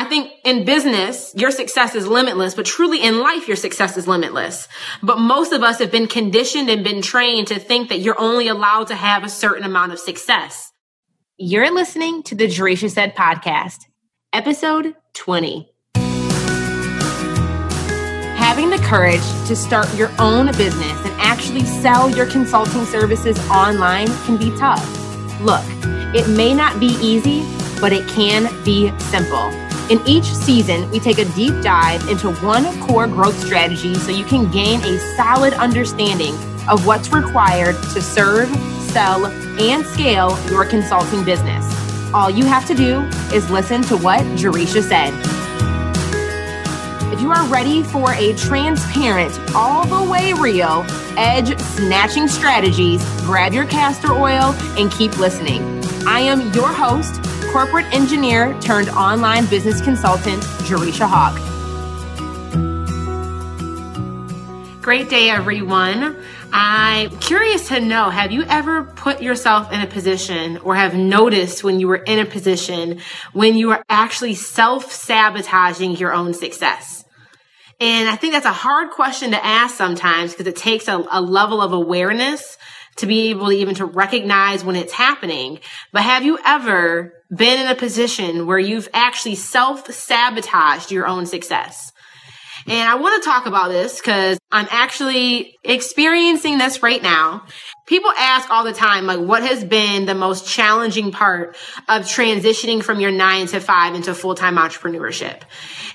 I think in business, your success is limitless, but truly in life, your success is limitless. But most of us have been conditioned and been trained to think that you're only allowed to have a certain amount of success. You're listening to the Jerisha Said podcast, episode 20. Having the courage to start your own business and actually sell your consulting services online can be tough. Look, it may not be easy, but it can be simple. In each season, we take a deep dive into one core growth strategy so you can gain a solid understanding of what's required to serve, sell, and scale your consulting business. All you have to do is listen to what Jerisha said. If you are ready for a transparent, all the way real, edge snatching strategies, grab your castor oil and keep listening. I am your host, corporate engineer turned online business consultant, Jerisha Hawk. Great day, everyone. I'm curious to know have you ever put yourself in a position or have noticed when you were in a position when you were actually self sabotaging your own success? And I think that's a hard question to ask sometimes because it takes a, a level of awareness to be able to even to recognize when it's happening. But have you ever been in a position where you've actually self sabotaged your own success. And I want to talk about this because I'm actually experiencing this right now. People ask all the time, like, what has been the most challenging part of transitioning from your nine to five into full time entrepreneurship?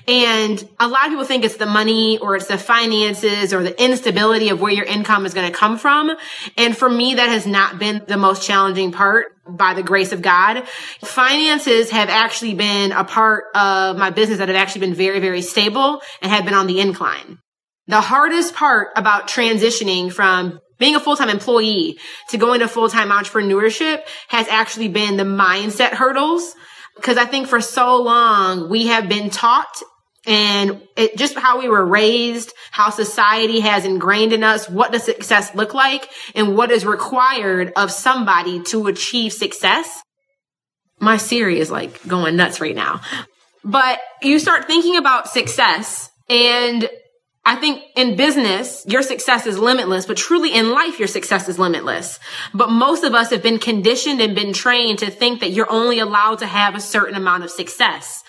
And a lot of people think it's the money or it's the finances or the instability of where your income is going to come from. And for me, that has not been the most challenging part by the grace of God. Finances have actually been a part of my business that have actually been very, very stable and have been on the incline. The hardest part about transitioning from being a full-time employee to going to full-time entrepreneurship has actually been the mindset hurdles. Because I think for so long we have been taught and it, just how we were raised, how society has ingrained in us what does success look like and what is required of somebody to achieve success. My Siri is like going nuts right now. But you start thinking about success and I think in business, your success is limitless, but truly in life, your success is limitless. But most of us have been conditioned and been trained to think that you're only allowed to have a certain amount of success.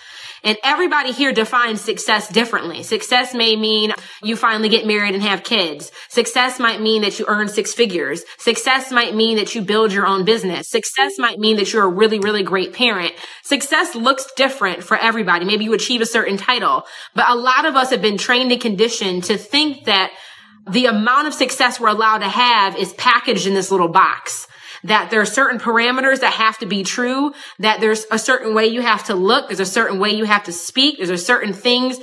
And everybody here defines success differently. Success may mean you finally get married and have kids. Success might mean that you earn six figures. Success might mean that you build your own business. Success might mean that you're a really, really great parent. Success looks different for everybody. Maybe you achieve a certain title, but a lot of us have been trained and conditioned to think that the amount of success we're allowed to have is packaged in this little box that there are certain parameters that have to be true, that there's a certain way you have to look, there's a certain way you have to speak, there's a certain things,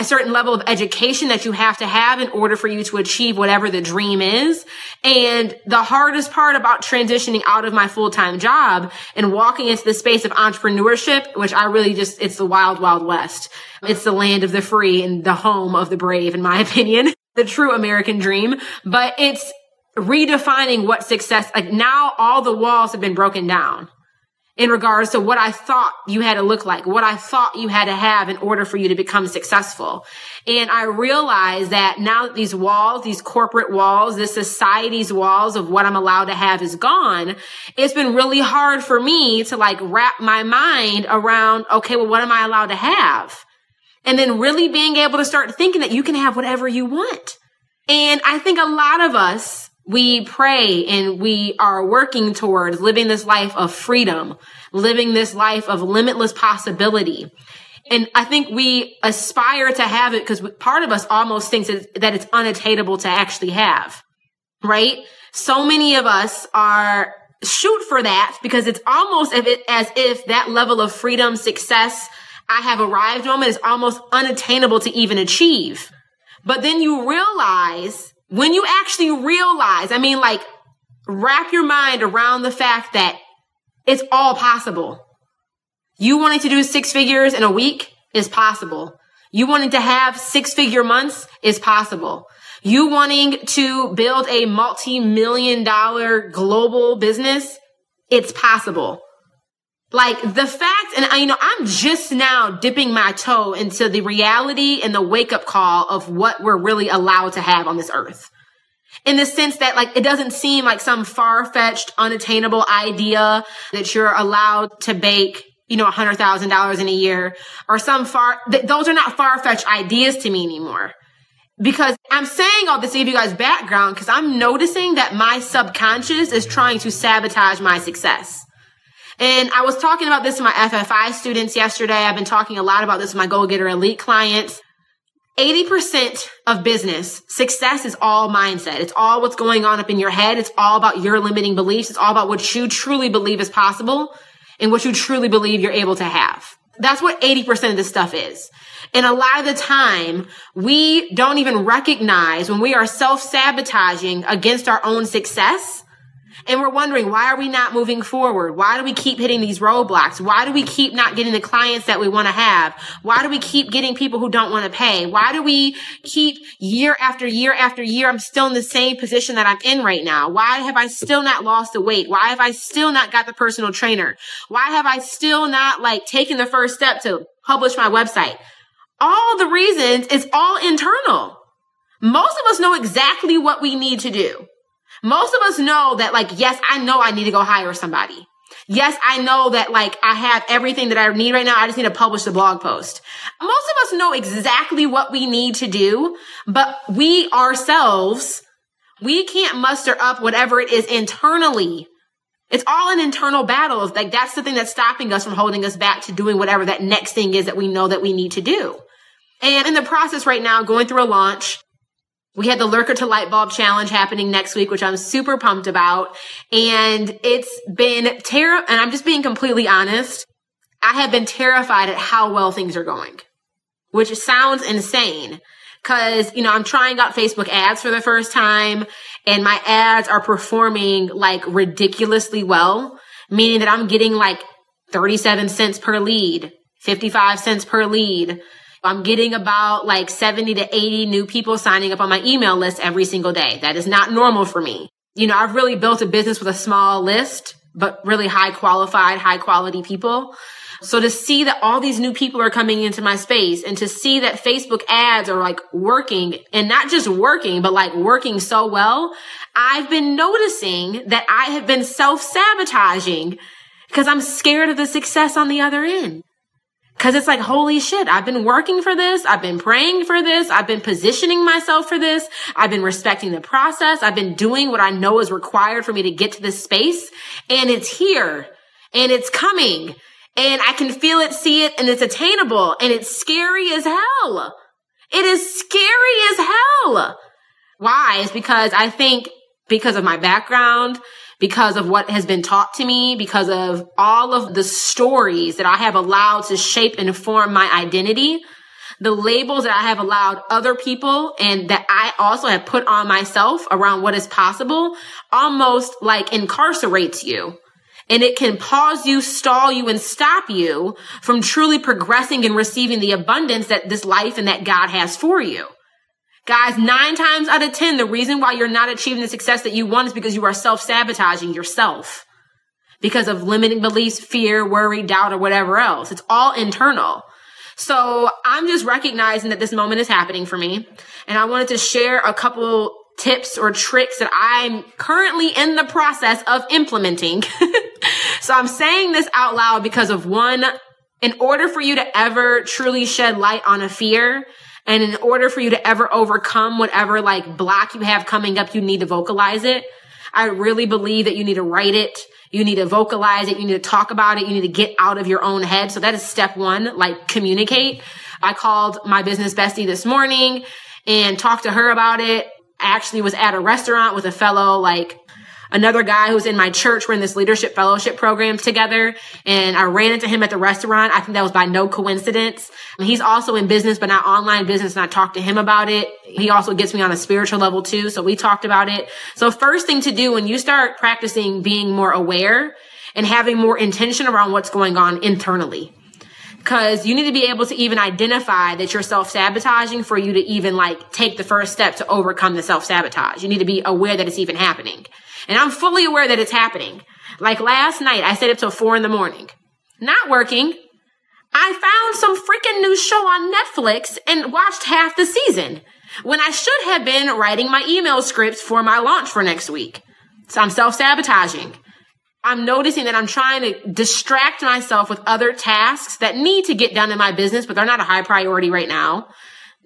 a certain level of education that you have to have in order for you to achieve whatever the dream is. And the hardest part about transitioning out of my full-time job and walking into the space of entrepreneurship, which I really just, it's the wild, wild west. It's the land of the free and the home of the brave, in my opinion. The true American dream, but it's redefining what success, like now all the walls have been broken down in regards to what I thought you had to look like, what I thought you had to have in order for you to become successful. And I realized that now that these walls, these corporate walls, this society's walls of what I'm allowed to have is gone, it's been really hard for me to like wrap my mind around, okay, well, what am I allowed to have? And then really being able to start thinking that you can have whatever you want. And I think a lot of us, we pray and we are working towards living this life of freedom, living this life of limitless possibility. And I think we aspire to have it because part of us almost thinks that it's unattainable to actually have, right? So many of us are shoot for that because it's almost as if that level of freedom, success, I have arrived moment is almost unattainable to even achieve. But then you realize when you actually realize, I mean, like, wrap your mind around the fact that it's all possible. You wanting to do six figures in a week is possible. You wanting to have six figure months is possible. You wanting to build a multi million dollar global business, it's possible. Like the fact, and I, you know, I'm just now dipping my toe into the reality and the wake up call of what we're really allowed to have on this earth. In the sense that like, it doesn't seem like some far fetched, unattainable idea that you're allowed to bake, you know, a hundred thousand dollars in a year or some far, th- those are not far fetched ideas to me anymore. Because I'm saying all this to give you guys background because I'm noticing that my subconscious is trying to sabotage my success. And I was talking about this to my FFI students yesterday. I've been talking a lot about this with my Go Getter Elite clients. 80% of business success is all mindset. It's all what's going on up in your head. It's all about your limiting beliefs. It's all about what you truly believe is possible and what you truly believe you're able to have. That's what 80% of this stuff is. And a lot of the time, we don't even recognize when we are self-sabotaging against our own success and we're wondering, why are we not moving forward? Why do we keep hitting these roadblocks? Why do we keep not getting the clients that we want to have? Why do we keep getting people who don't want to pay? Why do we keep year after year after year? I'm still in the same position that I'm in right now. Why have I still not lost the weight? Why have I still not got the personal trainer? Why have I still not like taken the first step to publish my website? All the reasons is all internal. Most of us know exactly what we need to do. Most of us know that like, yes, I know I need to go hire somebody. Yes, I know that like I have everything that I need right now. I just need to publish the blog post. Most of us know exactly what we need to do, but we ourselves, we can't muster up whatever it is internally. It's all an internal battle. Like that's the thing that's stopping us from holding us back to doing whatever that next thing is that we know that we need to do. And in the process right now, going through a launch, we had the lurker to light bulb challenge happening next week, which I'm super pumped about. And it's been terrible. And I'm just being completely honest. I have been terrified at how well things are going, which sounds insane. Cause, you know, I'm trying out Facebook ads for the first time and my ads are performing like ridiculously well, meaning that I'm getting like 37 cents per lead, 55 cents per lead, I'm getting about like 70 to 80 new people signing up on my email list every single day. That is not normal for me. You know, I've really built a business with a small list, but really high qualified, high quality people. So to see that all these new people are coming into my space and to see that Facebook ads are like working and not just working, but like working so well, I've been noticing that I have been self sabotaging because I'm scared of the success on the other end. Cause it's like, holy shit, I've been working for this. I've been praying for this. I've been positioning myself for this. I've been respecting the process. I've been doing what I know is required for me to get to this space. And it's here and it's coming and I can feel it, see it, and it's attainable and it's scary as hell. It is scary as hell. Why? Is because I think because of my background, because of what has been taught to me, because of all of the stories that I have allowed to shape and form my identity, the labels that I have allowed other people and that I also have put on myself around what is possible almost like incarcerates you. And it can pause you, stall you, and stop you from truly progressing and receiving the abundance that this life and that God has for you. Guys, nine times out of 10, the reason why you're not achieving the success that you want is because you are self sabotaging yourself because of limiting beliefs, fear, worry, doubt, or whatever else. It's all internal. So I'm just recognizing that this moment is happening for me. And I wanted to share a couple tips or tricks that I'm currently in the process of implementing. so I'm saying this out loud because of one, in order for you to ever truly shed light on a fear, and in order for you to ever overcome whatever like block you have coming up, you need to vocalize it. I really believe that you need to write it. You need to vocalize it. You need to talk about it. You need to get out of your own head. So that is step one, like communicate. I called my business bestie this morning and talked to her about it. I actually was at a restaurant with a fellow like another guy who's in my church. We're in this leadership fellowship program together. And I ran into him at the restaurant. I think that was by no coincidence. He's also in business, but not online business. And I talked to him about it. He also gets me on a spiritual level too. So we talked about it. So first thing to do when you start practicing being more aware and having more intention around what's going on internally because you need to be able to even identify that you're self-sabotaging for you to even like take the first step to overcome the self-sabotage. You need to be aware that it's even happening. And I'm fully aware that it's happening. Like last night, I stayed up till four in the morning. Not working. I found some freaking new show on Netflix and watched half the season when I should have been writing my email scripts for my launch for next week. So I'm self sabotaging. I'm noticing that I'm trying to distract myself with other tasks that need to get done in my business, but they're not a high priority right now.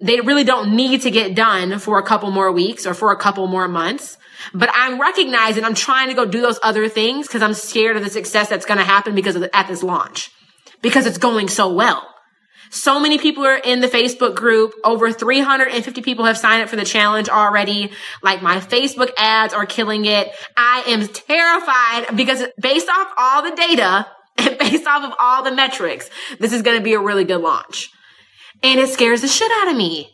They really don't need to get done for a couple more weeks or for a couple more months. But I'm recognizing I'm trying to go do those other things because I'm scared of the success that's going to happen because of the, at this launch, because it's going so well. So many people are in the Facebook group. Over 350 people have signed up for the challenge already. Like my Facebook ads are killing it. I am terrified because based off all the data and based off of all the metrics, this is going to be a really good launch. And it scares the shit out of me.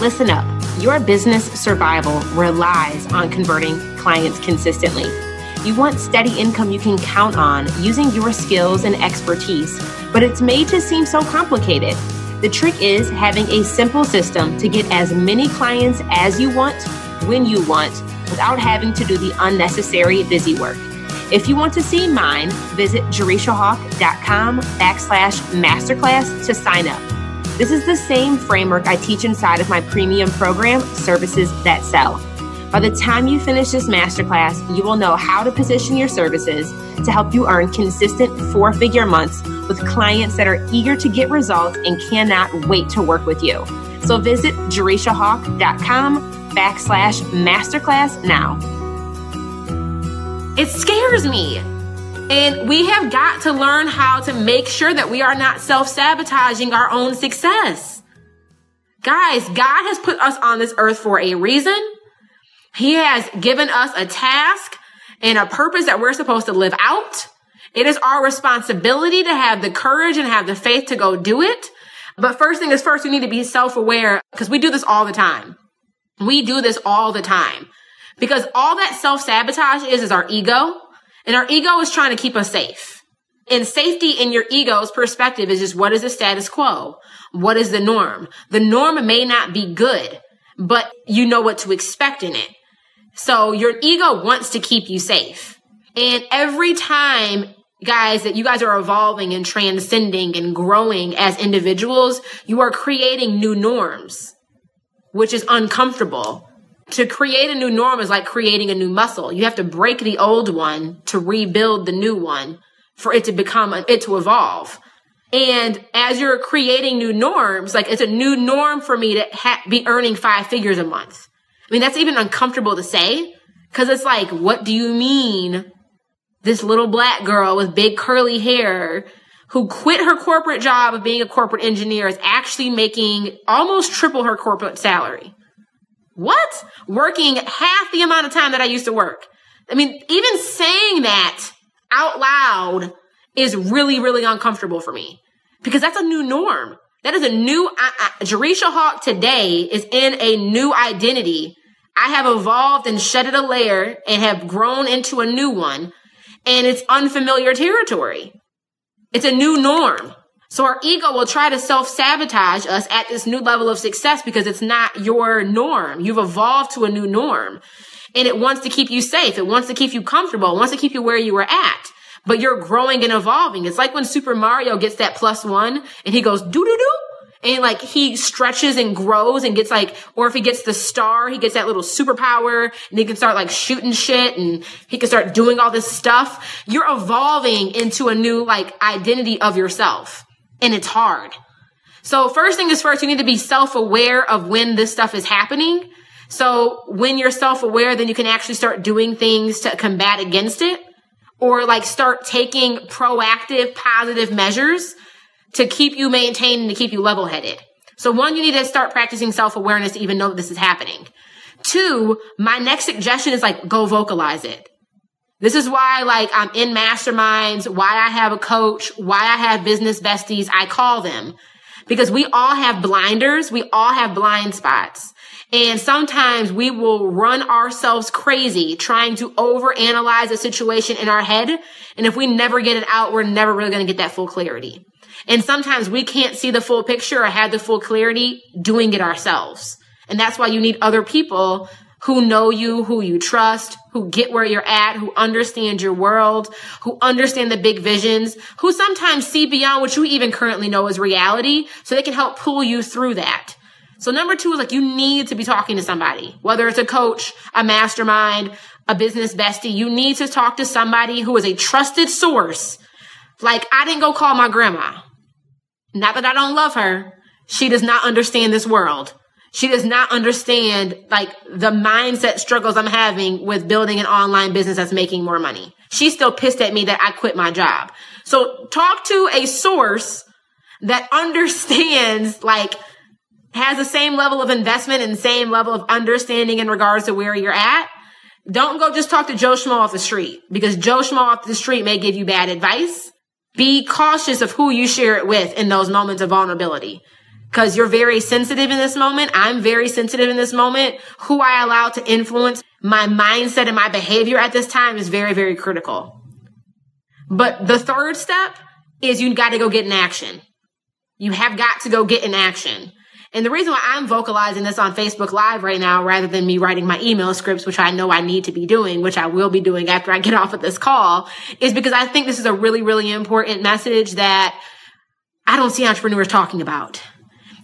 Listen up. Your business survival relies on converting clients consistently. You want steady income you can count on using your skills and expertise, but it's made to seem so complicated. The trick is having a simple system to get as many clients as you want, when you want, without having to do the unnecessary busy work. If you want to see mine, visit jerishahawk.com backslash masterclass to sign up. This is the same framework I teach inside of my premium program, Services That Sell. By the time you finish this masterclass, you will know how to position your services to help you earn consistent four figure months with clients that are eager to get results and cannot wait to work with you. So visit jerishahawk.com backslash masterclass now. It scares me. And we have got to learn how to make sure that we are not self sabotaging our own success. Guys, God has put us on this earth for a reason. He has given us a task and a purpose that we're supposed to live out. It is our responsibility to have the courage and have the faith to go do it. But first thing is first, we need to be self aware because we do this all the time. We do this all the time because all that self sabotage is, is our ego and our ego is trying to keep us safe. And safety in your ego's perspective is just what is the status quo? What is the norm? The norm may not be good, but you know what to expect in it. So your ego wants to keep you safe. And every time guys that you guys are evolving and transcending and growing as individuals, you are creating new norms, which is uncomfortable. To create a new norm is like creating a new muscle. You have to break the old one to rebuild the new one for it to become, it to evolve. And as you're creating new norms, like it's a new norm for me to ha- be earning five figures a month. I mean, that's even uncomfortable to say because it's like, what do you mean? This little black girl with big curly hair who quit her corporate job of being a corporate engineer is actually making almost triple her corporate salary. What? Working half the amount of time that I used to work. I mean, even saying that out loud is really, really uncomfortable for me because that's a new norm. That is a new, I, I, Jerisha Hawk today is in a new identity I have evolved and shedded a layer and have grown into a new one. And it's unfamiliar territory. It's a new norm. So our ego will try to self sabotage us at this new level of success because it's not your norm. You've evolved to a new norm and it wants to keep you safe. It wants to keep you comfortable. It wants to keep you where you were at, but you're growing and evolving. It's like when Super Mario gets that plus one and he goes doo doo doo and like he stretches and grows and gets like, or if he gets the star, he gets that little superpower and he can start like shooting shit and he can start doing all this stuff. You're evolving into a new like identity of yourself and it's hard. So first thing is first, you need to be self-aware of when this stuff is happening. So when you're self-aware, then you can actually start doing things to combat against it or like start taking proactive positive measures to keep you maintained and to keep you level headed. So one, you need to start practicing self awareness to even know that this is happening. Two, my next suggestion is like go vocalize it. This is why like I'm in masterminds, why I have a coach, why I have business besties. I call them because we all have blinders. We all have blind spots. And sometimes we will run ourselves crazy trying to overanalyze a situation in our head. And if we never get it out, we're never really going to get that full clarity. And sometimes we can't see the full picture or have the full clarity doing it ourselves. And that's why you need other people who know you, who you trust, who get where you're at, who understand your world, who understand the big visions, who sometimes see beyond what you even currently know as reality so they can help pull you through that. So number two is like you need to be talking to somebody, whether it's a coach, a mastermind, a business bestie. You need to talk to somebody who is a trusted source. Like I didn't go call my grandma. Not that I don't love her. She does not understand this world. She does not understand like the mindset struggles I'm having with building an online business that's making more money. She's still pissed at me that I quit my job. So talk to a source that understands like has the same level of investment and same level of understanding in regards to where you're at. Don't go just talk to Joe Schmo off the street because Joe Schmo off the street may give you bad advice. Be cautious of who you share it with in those moments of vulnerability because you're very sensitive in this moment. I'm very sensitive in this moment. Who I allow to influence my mindset and my behavior at this time is very, very critical. But the third step is you got to go get in action. You have got to go get in action. And the reason why I'm vocalizing this on Facebook Live right now, rather than me writing my email scripts, which I know I need to be doing, which I will be doing after I get off of this call, is because I think this is a really, really important message that I don't see entrepreneurs talking about.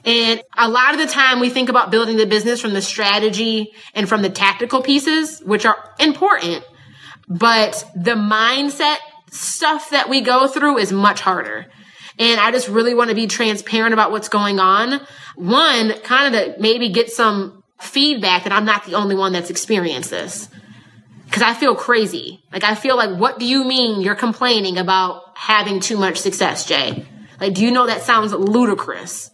And a lot of the time we think about building the business from the strategy and from the tactical pieces, which are important, but the mindset stuff that we go through is much harder. And I just really want to be transparent about what's going on. One, kind of to maybe get some feedback that I'm not the only one that's experienced this. Cause I feel crazy. Like I feel like, what do you mean you're complaining about having too much success, Jay? Like, do you know that sounds ludicrous?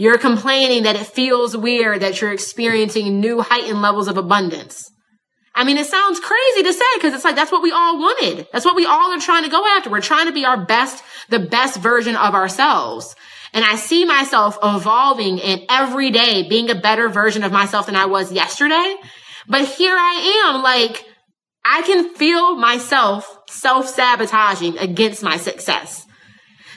You're complaining that it feels weird that you're experiencing new heightened levels of abundance. I mean, it sounds crazy to say because it's like that's what we all wanted. That's what we all are trying to go after. We're trying to be our best, the best version of ourselves. And I see myself evolving and every day being a better version of myself than I was yesterday. But here I am, like, I can feel myself self sabotaging against my success.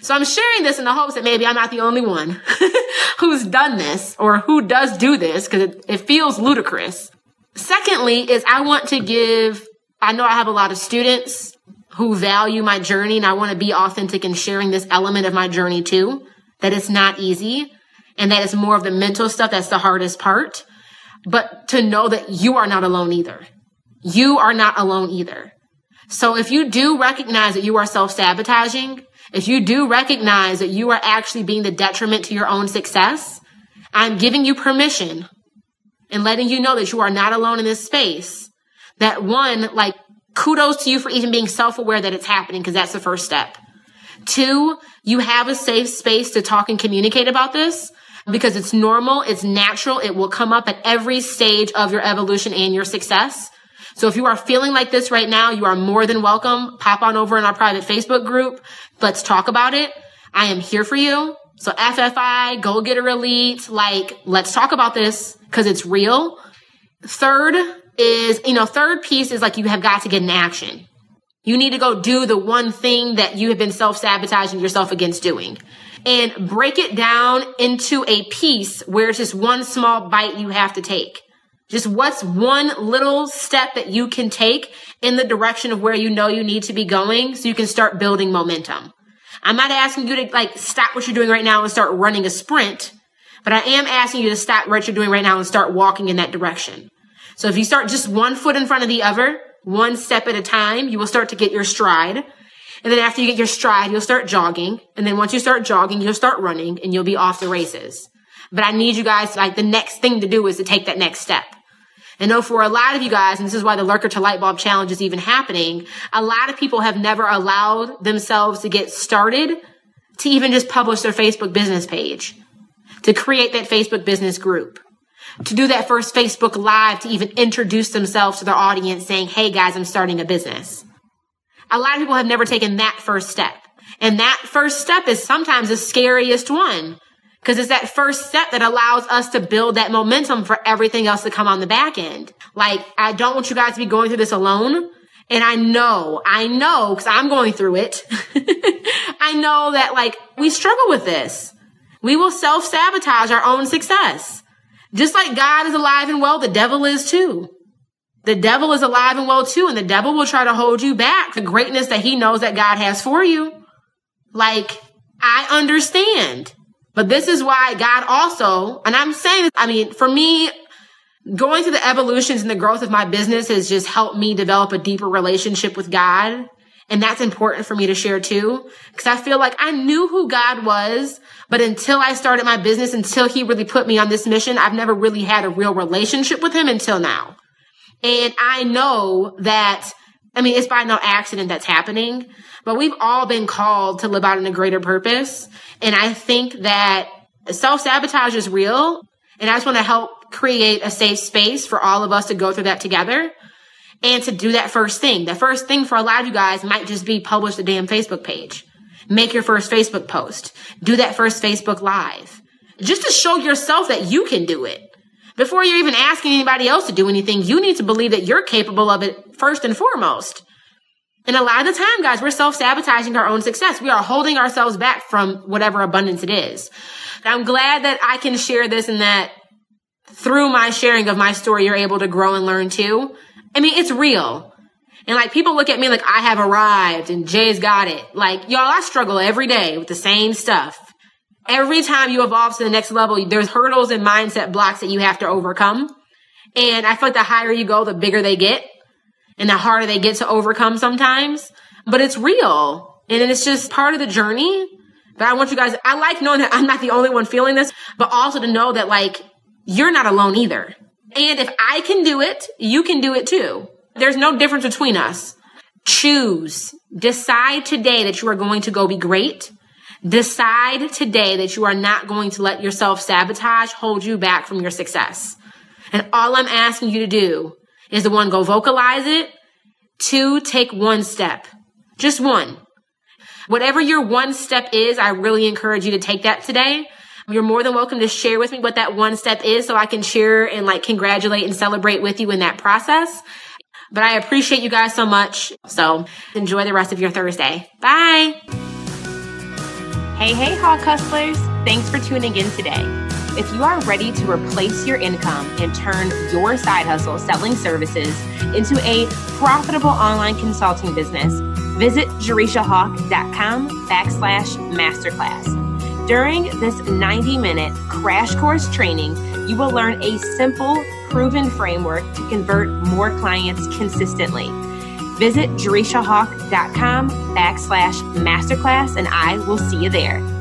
So I'm sharing this in the hopes that maybe I'm not the only one who's done this or who does do this because it, it feels ludicrous. Secondly, is I want to give, I know I have a lot of students who value my journey and I want to be authentic in sharing this element of my journey too, that it's not easy and that it's more of the mental stuff that's the hardest part. But to know that you are not alone either. You are not alone either. So if you do recognize that you are self sabotaging, if you do recognize that you are actually being the detriment to your own success, I'm giving you permission and letting you know that you are not alone in this space. That one, like, kudos to you for even being self aware that it's happening because that's the first step. Two, you have a safe space to talk and communicate about this because it's normal, it's natural, it will come up at every stage of your evolution and your success. So if you are feeling like this right now, you are more than welcome. Pop on over in our private Facebook group. Let's talk about it. I am here for you. So FFI, go get Getter Elite, like, let's talk about this because it's real. Third is, you know, third piece is like you have got to get in action. You need to go do the one thing that you have been self sabotaging yourself against doing and break it down into a piece where it's just one small bite you have to take. Just what's one little step that you can take in the direction of where you know you need to be going so you can start building momentum. I'm not asking you to like stop what you're doing right now and start running a sprint, but I am asking you to stop what you're doing right now and start walking in that direction. So if you start just one foot in front of the other, one step at a time, you will start to get your stride. And then after you get your stride, you'll start jogging. And then once you start jogging, you'll start running and you'll be off the races. But I need you guys, like the next thing to do is to take that next step. I know for a lot of you guys, and this is why the lurker to light bulb challenge is even happening, a lot of people have never allowed themselves to get started to even just publish their Facebook business page, to create that Facebook business group, to do that first Facebook live, to even introduce themselves to their audience saying, Hey guys, I'm starting a business. A lot of people have never taken that first step. And that first step is sometimes the scariest one because it's that first step that allows us to build that momentum for everything else to come on the back end. Like, I don't want you guys to be going through this alone. And I know, I know, because I'm going through it. I know that like we struggle with this. We will self sabotage our own success. Just like God is alive and well, the devil is too. The devil is alive and well too, and the devil will try to hold you back the greatness that he knows that God has for you. Like, I understand. But this is why God also, and I'm saying, I mean, for me, going through the evolutions and the growth of my business has just helped me develop a deeper relationship with God. And that's important for me to share too. Cause I feel like I knew who God was, but until I started my business, until he really put me on this mission, I've never really had a real relationship with him until now. And I know that, I mean, it's by no accident that's happening, but we've all been called to live out in a greater purpose. And I think that self sabotage is real. And I just want to help create a safe space for all of us to go through that together and to do that first thing. The first thing for a lot of you guys might just be publish the damn Facebook page. Make your first Facebook post. Do that first Facebook live. Just to show yourself that you can do it. Before you're even asking anybody else to do anything, you need to believe that you're capable of it first and foremost. And a lot of the time, guys, we're self-sabotaging our own success. We are holding ourselves back from whatever abundance it is. And I'm glad that I can share this and that through my sharing of my story, you're able to grow and learn too. I mean, it's real. And like people look at me like I have arrived and Jay's got it. Like, y'all, I struggle every day with the same stuff. Every time you evolve to the next level, there's hurdles and mindset blocks that you have to overcome. And I feel like the higher you go, the bigger they get and the harder they get to overcome sometimes. But it's real. And it's just part of the journey. But I want you guys, I like knowing that I'm not the only one feeling this, but also to know that like, you're not alone either. And if I can do it, you can do it too. There's no difference between us. Choose. Decide today that you are going to go be great. Decide today that you are not going to let yourself sabotage hold you back from your success. And all I'm asking you to do is the one, go vocalize it. Two, take one step. Just one. Whatever your one step is, I really encourage you to take that today. You're more than welcome to share with me what that one step is so I can cheer and like congratulate and celebrate with you in that process. But I appreciate you guys so much. So enjoy the rest of your Thursday. Bye. Hey, hey, Hawk Hustlers. Thanks for tuning in today. If you are ready to replace your income and turn your side hustle selling services into a profitable online consulting business, visit jerishahawk.com backslash masterclass. During this 90 minute crash course training, you will learn a simple, proven framework to convert more clients consistently. Visit jerishahawk.com backslash masterclass and I will see you there.